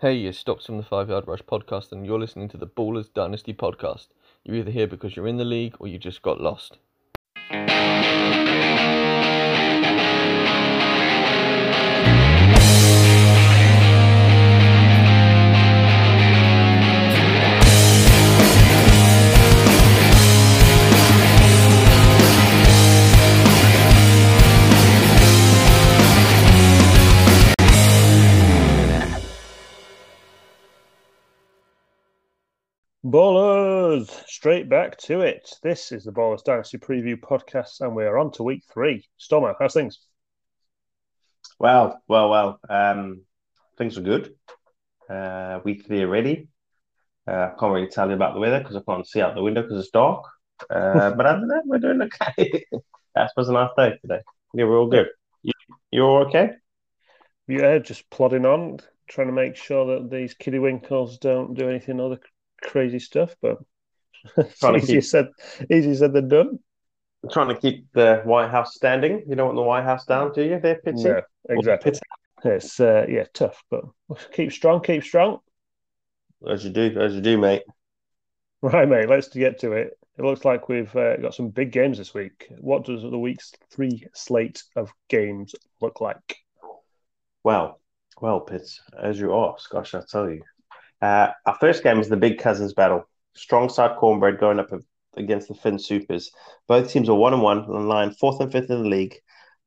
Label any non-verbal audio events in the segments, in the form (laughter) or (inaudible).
Hey, you stopped from the Five Yard Rush podcast and you're listening to the Ballers Dynasty podcast. You're either here because you're in the league or you just got lost. Ballers, straight back to it. This is the Ballers Dynasty Preview Podcast, and we are on to week three. Stormo, how's things? Well, well, well. Um, things are good. Uh, week three already. Uh, I can't really tell you about the weather because I can't see out the window because it's dark. Uh, (laughs) but other than that, we're doing okay. (laughs) that was a nice day today. Yeah, we're all good. You, you all okay? Yeah, just plodding on, trying to make sure that these kiddie winkles don't do anything other crazy stuff. But Trying (laughs) to easier keep- said, easier said than done. trying to keep the White House standing. You don't want the White House down, do you? There, Pitsy? Yeah, exactly. It's uh, yeah, tough, but keep strong, keep strong. As you do, as you do, mate. Right, mate. Let's get to it. It looks like we've uh, got some big games this week. What does the week's three slate of games look like? Well, well, Pitts, as you ask, gosh, I tell you. Uh, our first game is the Big Cousins battle. Strong side cornbread going up against the Finn Supers. Both teams are one and one and line fourth and fifth in the league.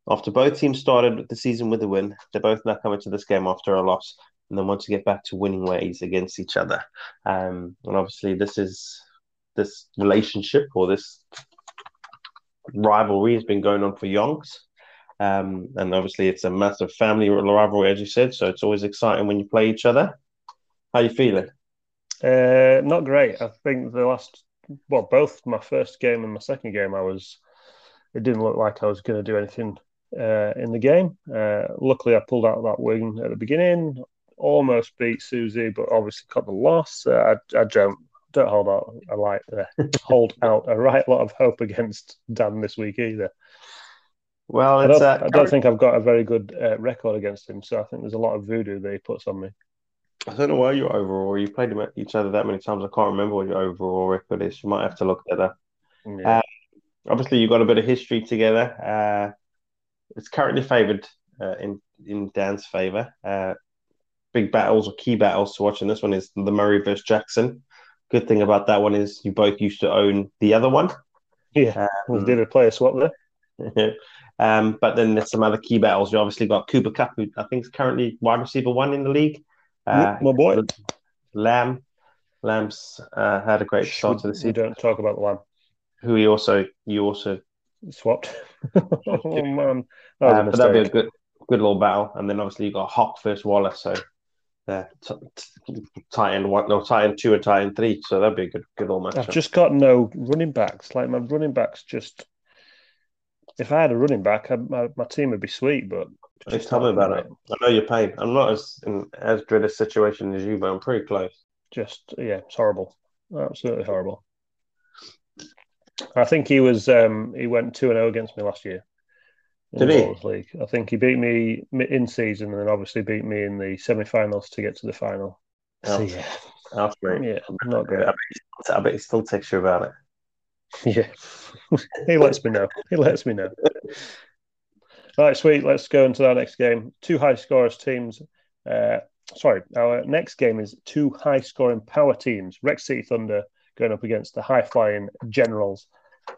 After both teams started the season with a win, they're both now coming to this game after a loss and they want to get back to winning ways against each other. Um, and obviously, this is this relationship or this rivalry has been going on for yonks. Um, and obviously, it's a massive family rivalry, as you said. So it's always exciting when you play each other. How you feeling? Uh, not great. I think the last, well, both my first game and my second game, I was, it didn't look like I was going to do anything uh, in the game. Uh, luckily, I pulled out that win at the beginning, almost beat Susie, but obviously got the loss. Uh, I, I don't don't hold out a light (laughs) hold out a right lot of hope against Dan this week either. Well, I don't, uh, I don't think I've got a very good uh, record against him, so I think there's a lot of voodoo that he puts on me. I don't know why your overall. You played each other that many times. I can't remember what your overall record is. You might have to look at that. Yeah. Obviously, you've got a bit of history together. Uh, it's currently favoured uh, in in Dan's favour. Uh, big battles or key battles to watch in this one is the Murray versus Jackson. Good thing about that one is you both used to own the other one. yeah, we Um, did a player swap there. (laughs) um, but then there's some other key battles. You obviously got Cooper Kupp, who I think is currently wide receiver one in the league. Uh, my boy. Lamb. Lamb's uh, had a great start to the we season. don't talk about the lamb. Who he also you also Swapped. (laughs) (laughs) oh man, that um, but that'd be a good good little battle. And then obviously you got Hawk versus Wallace, so uh, t- t- tight end one, no tight end two and tight end three. So that'd be a good good little matchup. I've just got no running backs. Like my running backs, just if I had a running back, I, my my team would be sweet. But Just tell me about it. I know your pain. I'm not as in as dread a situation as you, but I'm pretty close. Just yeah, it's horrible. Absolutely horrible. I think he was um he went two and zero against me last year. in Did the he? League. I think he beat me in season and then obviously beat me in the semi-finals to get to the final. So, Ouch. yeah, Ouch, mate. yeah, not I great. I bet he still texts you about it. (laughs) Yeah, he lets me know. He lets me know. All right, sweet. Let's go into our next game. Two high scorers teams. Uh, sorry, our next game is two high scoring power teams. Rex City Thunder going up against the high flying Generals.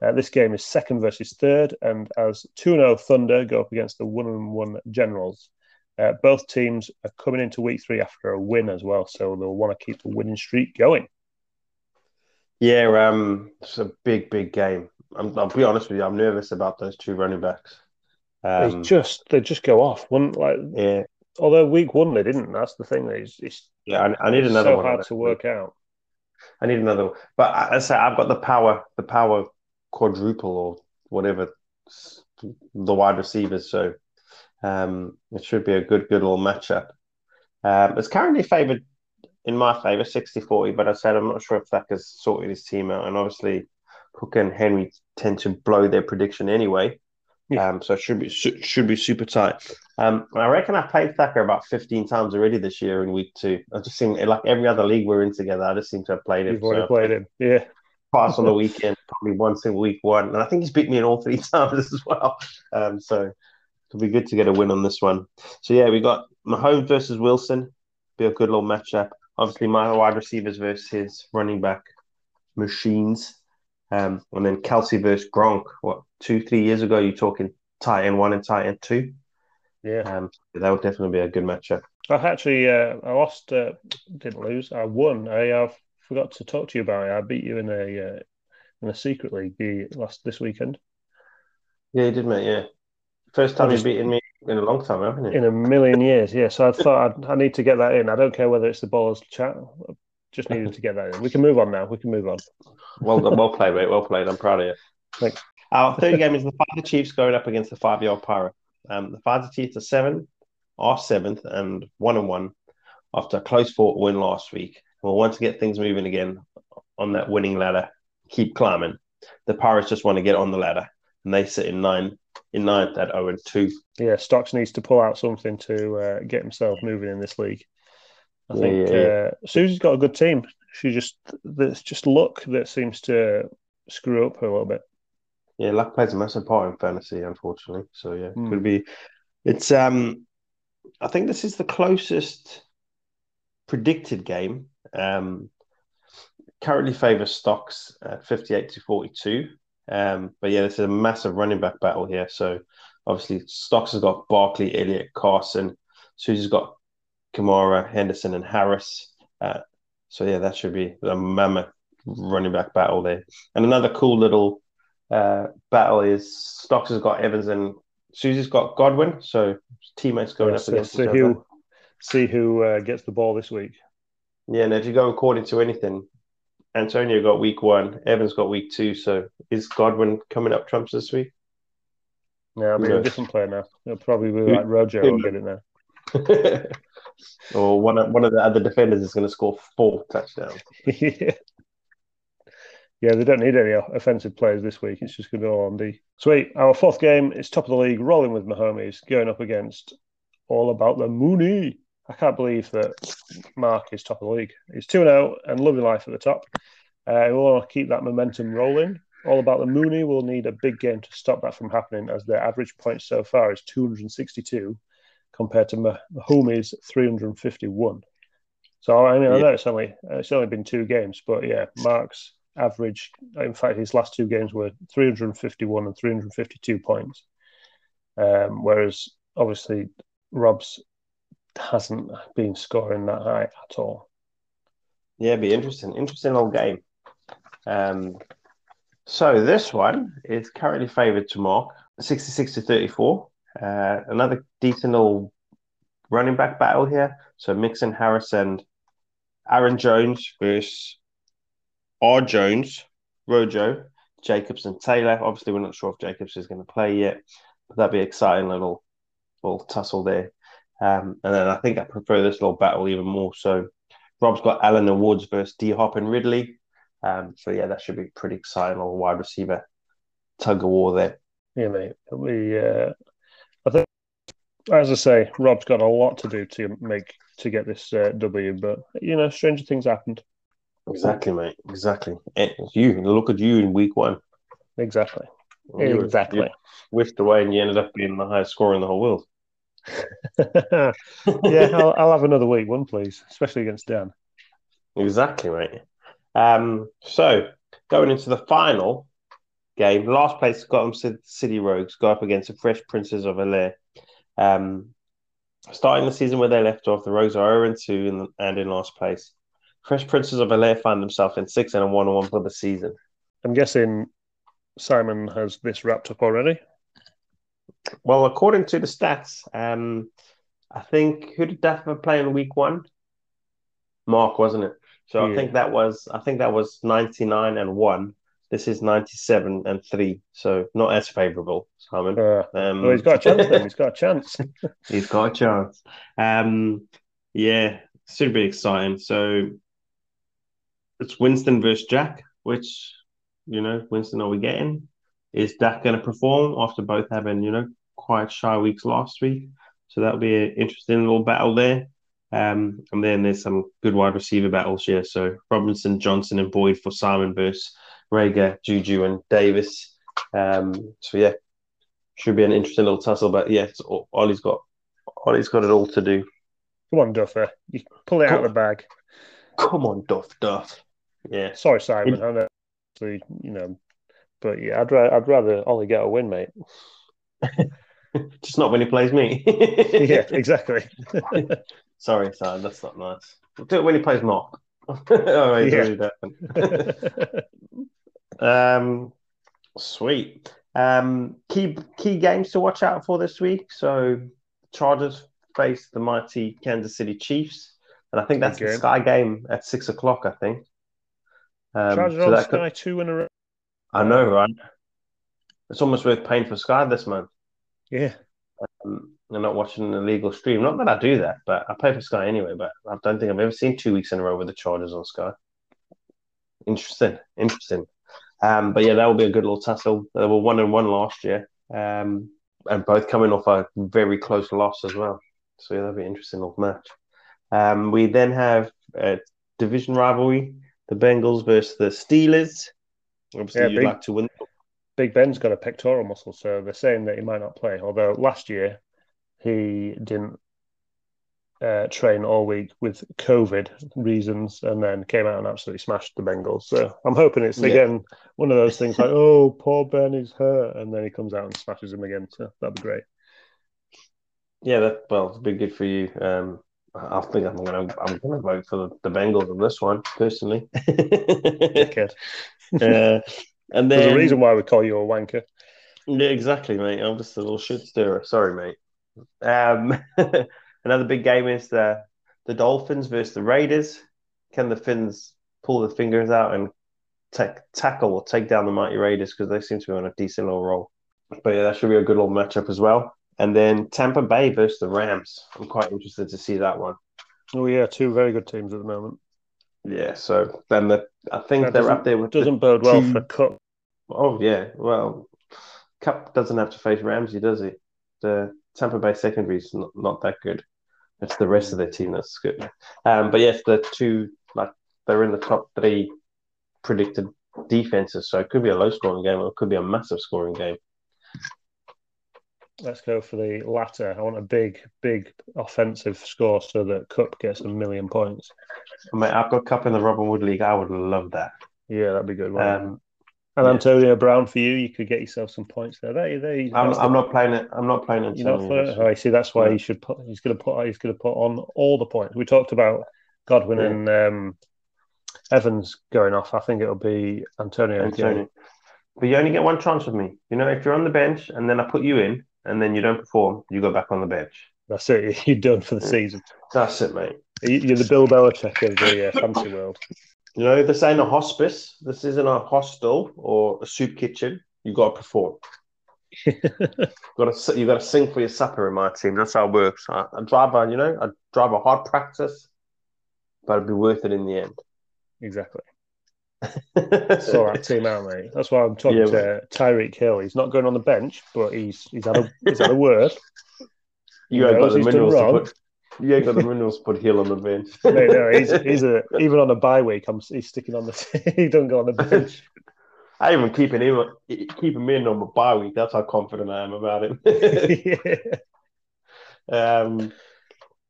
Uh, this game is second versus third, and as 2 0 Thunder go up against the 1 1 Generals. Uh, both teams are coming into week three after a win as well, so they'll want to keep the winning streak going. Yeah, um, it's a big, big game. I'm, I'll be honest with you. I'm nervous about those two running backs. they Um, just they just go off. One like yeah, Although week one they didn't. That's the thing. It's, it's, yeah. I, I need another so one. hard to work out. I need another one. But I, I say I've got the power, the power quadruple or whatever the wide receivers. So um, it should be a good, good little matchup. Um, it's currently favoured in my favour, 60-40, but I said I'm not sure if Thack has sorted his team out. And obviously, Cook and Henry tend to blow their prediction anyway. Yeah. Um, so it should be should, should be super tight. Um, I reckon I played Thacker about fifteen times already this year in week two. I just seem like every other league we're in together. I just seem to have played him. You've already So played him. Yeah. Pass on the (laughs) weekend, probably once in week one, and I think he's beat me in all three (laughs) times as well. Um, so it'll be good to get a win on this one. So yeah, we got Mahomes versus Wilson. Be a good little matchup. Obviously, my wide receivers versus his running back machines. Um, and then Kelce versus Gronk. What two, three years ago? you're talking tight end one and tight end two? Yeah. Um, that would definitely be a good matchup. I actually, uh, I lost, uh, didn't lose. I won. I uh, forgot to talk to you about it. I beat you in a uh, in a secret league last this weekend Yeah, you did, mate. Yeah, first time you've beaten me in a long time, haven't you? in a million years. Yeah. So I thought I'd, I need to get that in. I don't care whether it's the ballers chat. I just needed to get that in. We can move on now. We can move on. Well done, well played, mate. Well played. I'm proud of you. Thanks. Our third game is the Father Chiefs going up against the five-year-old Pirate. Um, the Father Chiefs are seven, are seventh, and one and one after a close fought win last week. We'll want to get things moving again on that winning ladder. Keep climbing. The Pirates just want to get on the ladder, and they sit in nine in ninth at zero and two. Yeah. Stocks needs to pull out something to uh, get himself moving in this league. I Yeah, think yeah, yeah. Uh, Susie's got a good team. She just there's just luck that seems to screw up her a little bit. Yeah, luck plays a massive part in fantasy, unfortunately. So yeah, Hmm. could be. It's um, I think this is the closest predicted game. Um, currently favours stocks at fifty-eight to forty-two. Um, but yeah, this is a massive running back battle here. So obviously, stocks has got Barkley, Elliott, Carson. Susie's got Kamara, Henderson, and Harris. Uh, so yeah, that should be a mammoth running back battle there. And another cool little uh, battle is Stocks has got Evans and Susie's got Godwin. So teammates going Yeah, up so, against so each other. who see who uh, gets the ball this week. Yeah, and if you go according to anything, Antonio got week one, Evans got week two. So is Godwin coming up trumps this week? Yeah, I mean Yeah. a different player now. It'll probably be like Rojo will get it now. (laughs) or one of, one of the other defenders is going to score four touchdowns. yeah. (laughs) Yeah, they don't need any offensive players this week. It's just going to be all on D. Sweet. Our fourth game is top of the league, rolling with Mahomes, going up against all about the Mooney. I can't believe that Mark is top of the league. He's 2 0 and loving life at the top. Uh, we want to keep that momentum rolling. All about the Mooney will need a big game to stop that from happening, as their average points so far is 262 compared to Mahomes' 351. So I mean, I Yeah. know it's only it's only been two games, but yeah, Mark's average. In fact, his last two games were 351 and 352 points, um, whereas obviously Rob's hasn't been scoring that high at all. Yeah, be interesting. Interesting little game. Um, so this one is currently favoured to Mark, 66 to 34. Uh, another decent little running back battle here. So Mixon, Harris, and Aaron Jones versus R. Jones, Rojo, Jacobs, and Taylor. Obviously, we're not sure if Jacobs is going to play yet, but that'd be exciting little little tussle there. Um, and then I think I prefer this little battle even more. So Rob's got Allen and Woods versus D Hop and Ridley. Um, so yeah, that should be pretty exciting. Little wide receiver tug of war there. Yeah, mate. We, uh, I think, as I say, Rob's got a lot to do to make to get this uh, W, but you know, stranger things happened. Exactly, mate. Exactly. And you look at you in week one. Exactly. You Exactly. you whiffed away, and you ended up being the highest scorer in the whole world. (laughs) yeah, I'll, I'll have another week one, please, especially against Dan. Exactly, mate. Um, so going into the final game, last place Gotham Ci- City Rogues go up against the Fresh Princes of Bel Um, starting the season where they left off, the Rogues are 0 2 in, and in last place. Fresh Princes of Bel find themselves in 6 and 1 1 for the season. I'm guessing Simon has this wrapped up already. Well, according to the stats, um, I think who did Daffer play in week one? Mark, wasn't it? So I think that was I think that was ninety nine and one. This is ninety seven and three, so not as favourable, Simon. Uh, Um, well, he's got a chance then. He's got a chance. (laughs) he's got a chance. Um, yeah, should be exciting. So it's Winston versus Jack. Which you know, Winston, are we getting? Is Dak going to perform after both having, you know, quite shy weeks last week? So that'll be an interesting little battle there. Um, and then there's some good wide receiver battles here. So Robinson, Johnson, and Boyd for Simon versus Reagor, Juju, and Davis. Um, so yeah, should be an interesting little tussle. But yeah, Ollie's got Ollie's got it all to do. Come on, Duffer, you pull it out of the bag. Come on, Duff, Duff. Yeah. Sorry, Simon. It... I know, you know, but yeah, I'd rather I'd rather Ollie get a win, mate. (laughs) Just not when he plays me. (laughs) yeah, (laughs) exactly. Sorry, Simon, that's not nice. We'll do it when he plays Mark. All right, yeah. um, sweet. Um, key key games to watch out for this week. So Chargers face the mighty Kansas City Chiefs, and I think that's the Sky game at six o'clock. I think. Um, Chargers so on Sky could... two in a row. I know, right? It's almost worth paying for Sky this month. Yeah. Um, I'm not watching an illegal stream. Not that I do that, but I pay for Sky anyway. But I don't think I've ever seen two weeks in a row with the Chargers on Sky. Interesting, interesting. Um, but yeah, that will be a good little tussle. They were one and one last year, um, and both coming off a very close loss as well. So yeah, that'll be an interesting little match. Um, we then have a division rivalry: the Bengals versus the Steelers. Obviously, yeah, you'd big, like to win. Big Ben's got a pectoral muscle, so they're saying that he might not play. Although last year he didn't uh, train all week with COVID reasons, and then came out and absolutely smashed the Bengals. So I'm hoping it's yeah. again one of those things like, oh, poor Ben is hurt, and then he comes out and smashes him again. So that'd be great. Yeah, that well, it's been good for you. Um, I think I'm gonna I'm gonna vote for the, the Bengals on this one personally. (laughs) (laughs) Kid. uh, and then there's a reason why we call you a wanker. Yeah, exactly, mate. I'm just a little shit stirrer. Sorry, mate. Um, (laughs) another big game is the the Dolphins versus the Raiders. Can the Finns pull the fingers out and take, tackle or take down the mighty Raiders because they seem to be on a decent little roll? But yeah, that should be a good little matchup as well. And then Tampa Bay versus the Rams. I'm quite interested to see that one. Oh yeah, two very good teams at the moment. Yeah, so then the I think that they're up there with doesn't bode well two... for Kupp. Oh yeah, well, Kupp doesn't have to face Ramsey, does he? The Tampa Bay secondary is not, not that good. It's the rest of their team that's good. Um, but yes, the two like they're in the top three predicted defenses, so it could be a low scoring game or it could be a massive scoring game. Let's go for the latter. I want a big, big offensive score so that Kupp gets a million points. Mate, I've got Kupp in the Robin Wood League. I would love that. Yeah, that'd be good. Um, and yeah. Antonio Brown for you, you could get yourself some points there. There, there. I'm, I'm not playing it. I'm not playing. You're not it. Oh, I see. That's why yeah. he should put. He's going to put. He's going to put on all the points. We talked about Godwin yeah. and um, Evans going off. I think it'll be Antonio. Antonio. But you only get one chance with me. You know, if you're on the bench and then I put you in and then you don't perform, you go back on the bench. That's it. (laughs) You're done for the season. That's it, mate. You're the Bill Belichick of the uh, fantasy (laughs) world. You know, this ain't a hospice. This isn't a hostel or a soup kitchen. You got to perform. (laughs) you got to you got to sing for your supper in my team. That's how it works. I, I drive a you know I drive a hard practice, but it'll be worth it in the end. Exactly. Sort that (laughs) team out, mate. That's why I'm talking yeah, to Tyreek Hill. He's not going on the bench, but he's he's had a he's had a word. (laughs) You ain't got the minerals to put. You ain't got the minerals to put Hill on the bench. (laughs) no, no, he's he's a even on a bye week. I'm he's sticking on the. he don't go on the bench. I even keeping him keep him in on the bye week. That's how confident I am about him. yeah. Um,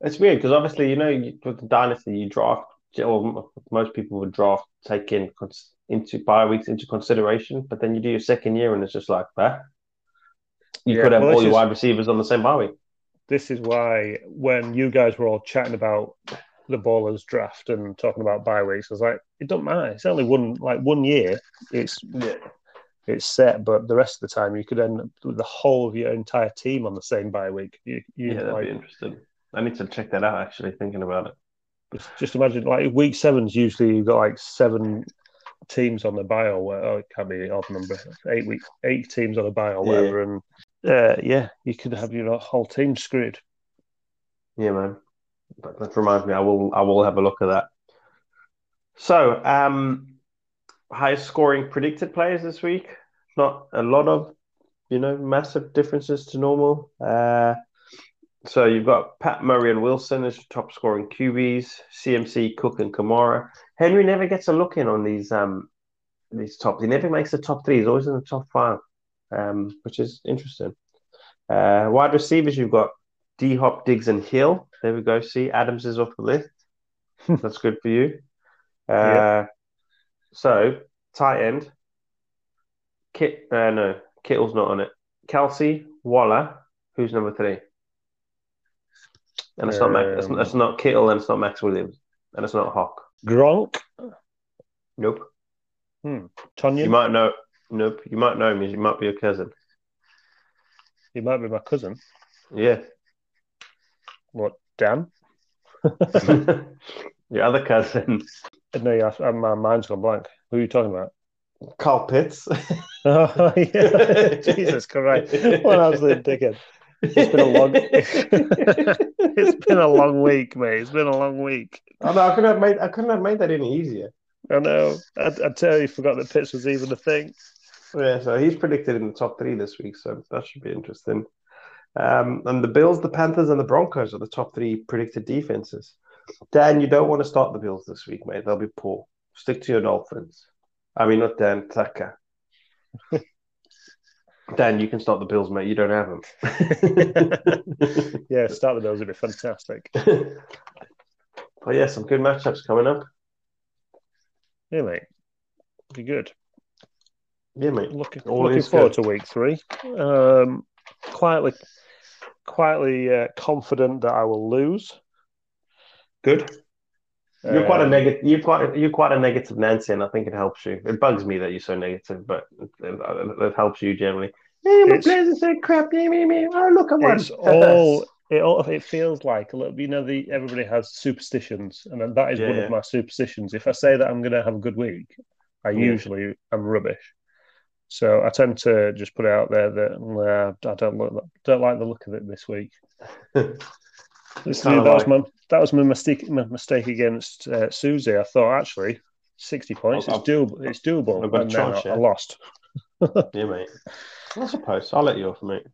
it's weird because obviously you know with the dynasty you draft or most people would draft take in into bye weeks into consideration, but then you do your second year and it's just like that. You yeah, could have well, all your is, wide receivers on the same bye week. This is why when you guys were all chatting about the ballers draft and talking about bye weeks, I was like, it don't matter. It's only one like one year. It's yeah. it's set, but the rest of the time you could end up with the whole of your entire team on the same bye week. You, you yeah, that'd like, be interesting. I need to check that out. Actually, thinking about it. Just imagine, like week seven's usually you've got like seven teams on the buy or whatever. Oh, it can be odd number. Eight week, eight teams on a buy or whatever, and uh, yeah, you could have your whole team screwed. Yeah, man. But that reminds me, I will I will have a look at that. So, um, highest scoring predicted players this week. not a lot of, you know, massive differences to normal. Uh, so you've got Pat Murray and Wilson as your top scoring QBs, CMC, Cook, and Kamara. Henry never gets a look in on these um these top. He never makes the top three. He's always in the top five, um, which is interesting. Uh, wide receivers, you've got D Hop, Diggs, and Hill. There we go. See, Adams is off the list. (laughs) That's good for you. Uh, Yeah. So tight end, Kit. Uh, no, Kittle's not on it. Kelce, Waller. Who's number three? And it's not Mac, it's, Um, it's not Kittle, and it's not Max Williams, and it's not Hawk. Gronk, Nope. Tonya. You might know. Nope. You might know me. You might be a cousin. he might be my cousin. Yeah. What, Dan? (laughs) Your other cousin, (laughs) No, yeah, I- my mind's gone blank. Who are you talking about? Kyle Pitts. (laughs) Oh, yeah. Jesus Christ. What an absolute dickhead. It's been a long (laughs) It's been a long week, mate. It's been a long week. Oh, no, I couldn't have made. I couldn't have made that any easier. I know. I, I tell you, forgot that Pitts was even a thing. Yeah, so he's predicted in the top three this week, so that should be interesting. Um, and the Bills, the Panthers, and the Broncos are the top three predicted defenses. Dan, you don't want to start the Bills this week, mate. They'll be poor. Stick to your Dolphins. I mean, not Dan Tucker. (laughs) Dan, you can start the Bills, mate. You don't have them. (laughs) Yeah, start the Bills would be fantastic. (laughs) but yeah, some good matchups coming up. Yeah, mate. Be good. Yeah, mate. Looking, looking forward good. to week three. Um, quietly, quietly uh, confident that I will lose. Good. You're quite a Um, negative. You're quite. You're quite a negative Nancy, and I think it helps you. It bugs me that you're so negative, but it, it, it helps you generally. Hey, my It's- players are so crap. Me, me, me. Oh, look, I won. It's (laughs) all. It all. It feels like a little. You know, the everybody has superstitions, and that is Yeah, one yeah. of my superstitions. If I say that I'm going to have a good week, I Yeah. usually am rubbish. So I tend to just put it out there that uh, I don't look, don't like the look of it this week. (laughs) That was my that was my mistake. My mistake against uh, Susie. I thought actually sixty points. I've- It's doable. It's doable. I've got a and then chance, I, I lost. (laughs) yeah, mate. I suppose I'll let you off, mate.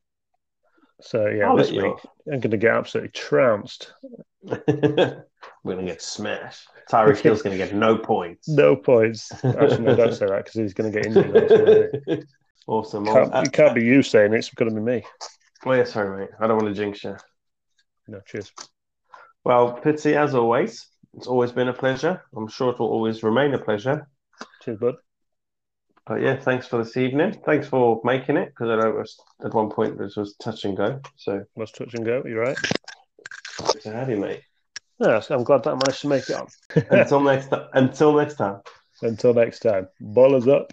So yeah, I'll this let you week I'm going to get absolutely trounced. (laughs) We're gonna get smashed. Tyreek Hill's gonna get no points. (laughs) No points. Actually, no, don't say that because he's going to get injured. awesome. Can't, uh, it can't be you saying it, it's going to be me. well, yeah, sorry, mate. I don't want to jinx you. No, cheers. Well, Pitsy, as always, it's always been a pleasure. I'm sure it will always remain a pleasure. Cheers, bud. But yeah, thanks for this evening. Thanks for making it because I know it was at one point this was touch and go. So, Let's touch and go. You're right. good to have you, mate. Yes, I'm glad that I managed to make it on. Until (laughs) next time. Until next time. Until next time, ballers up.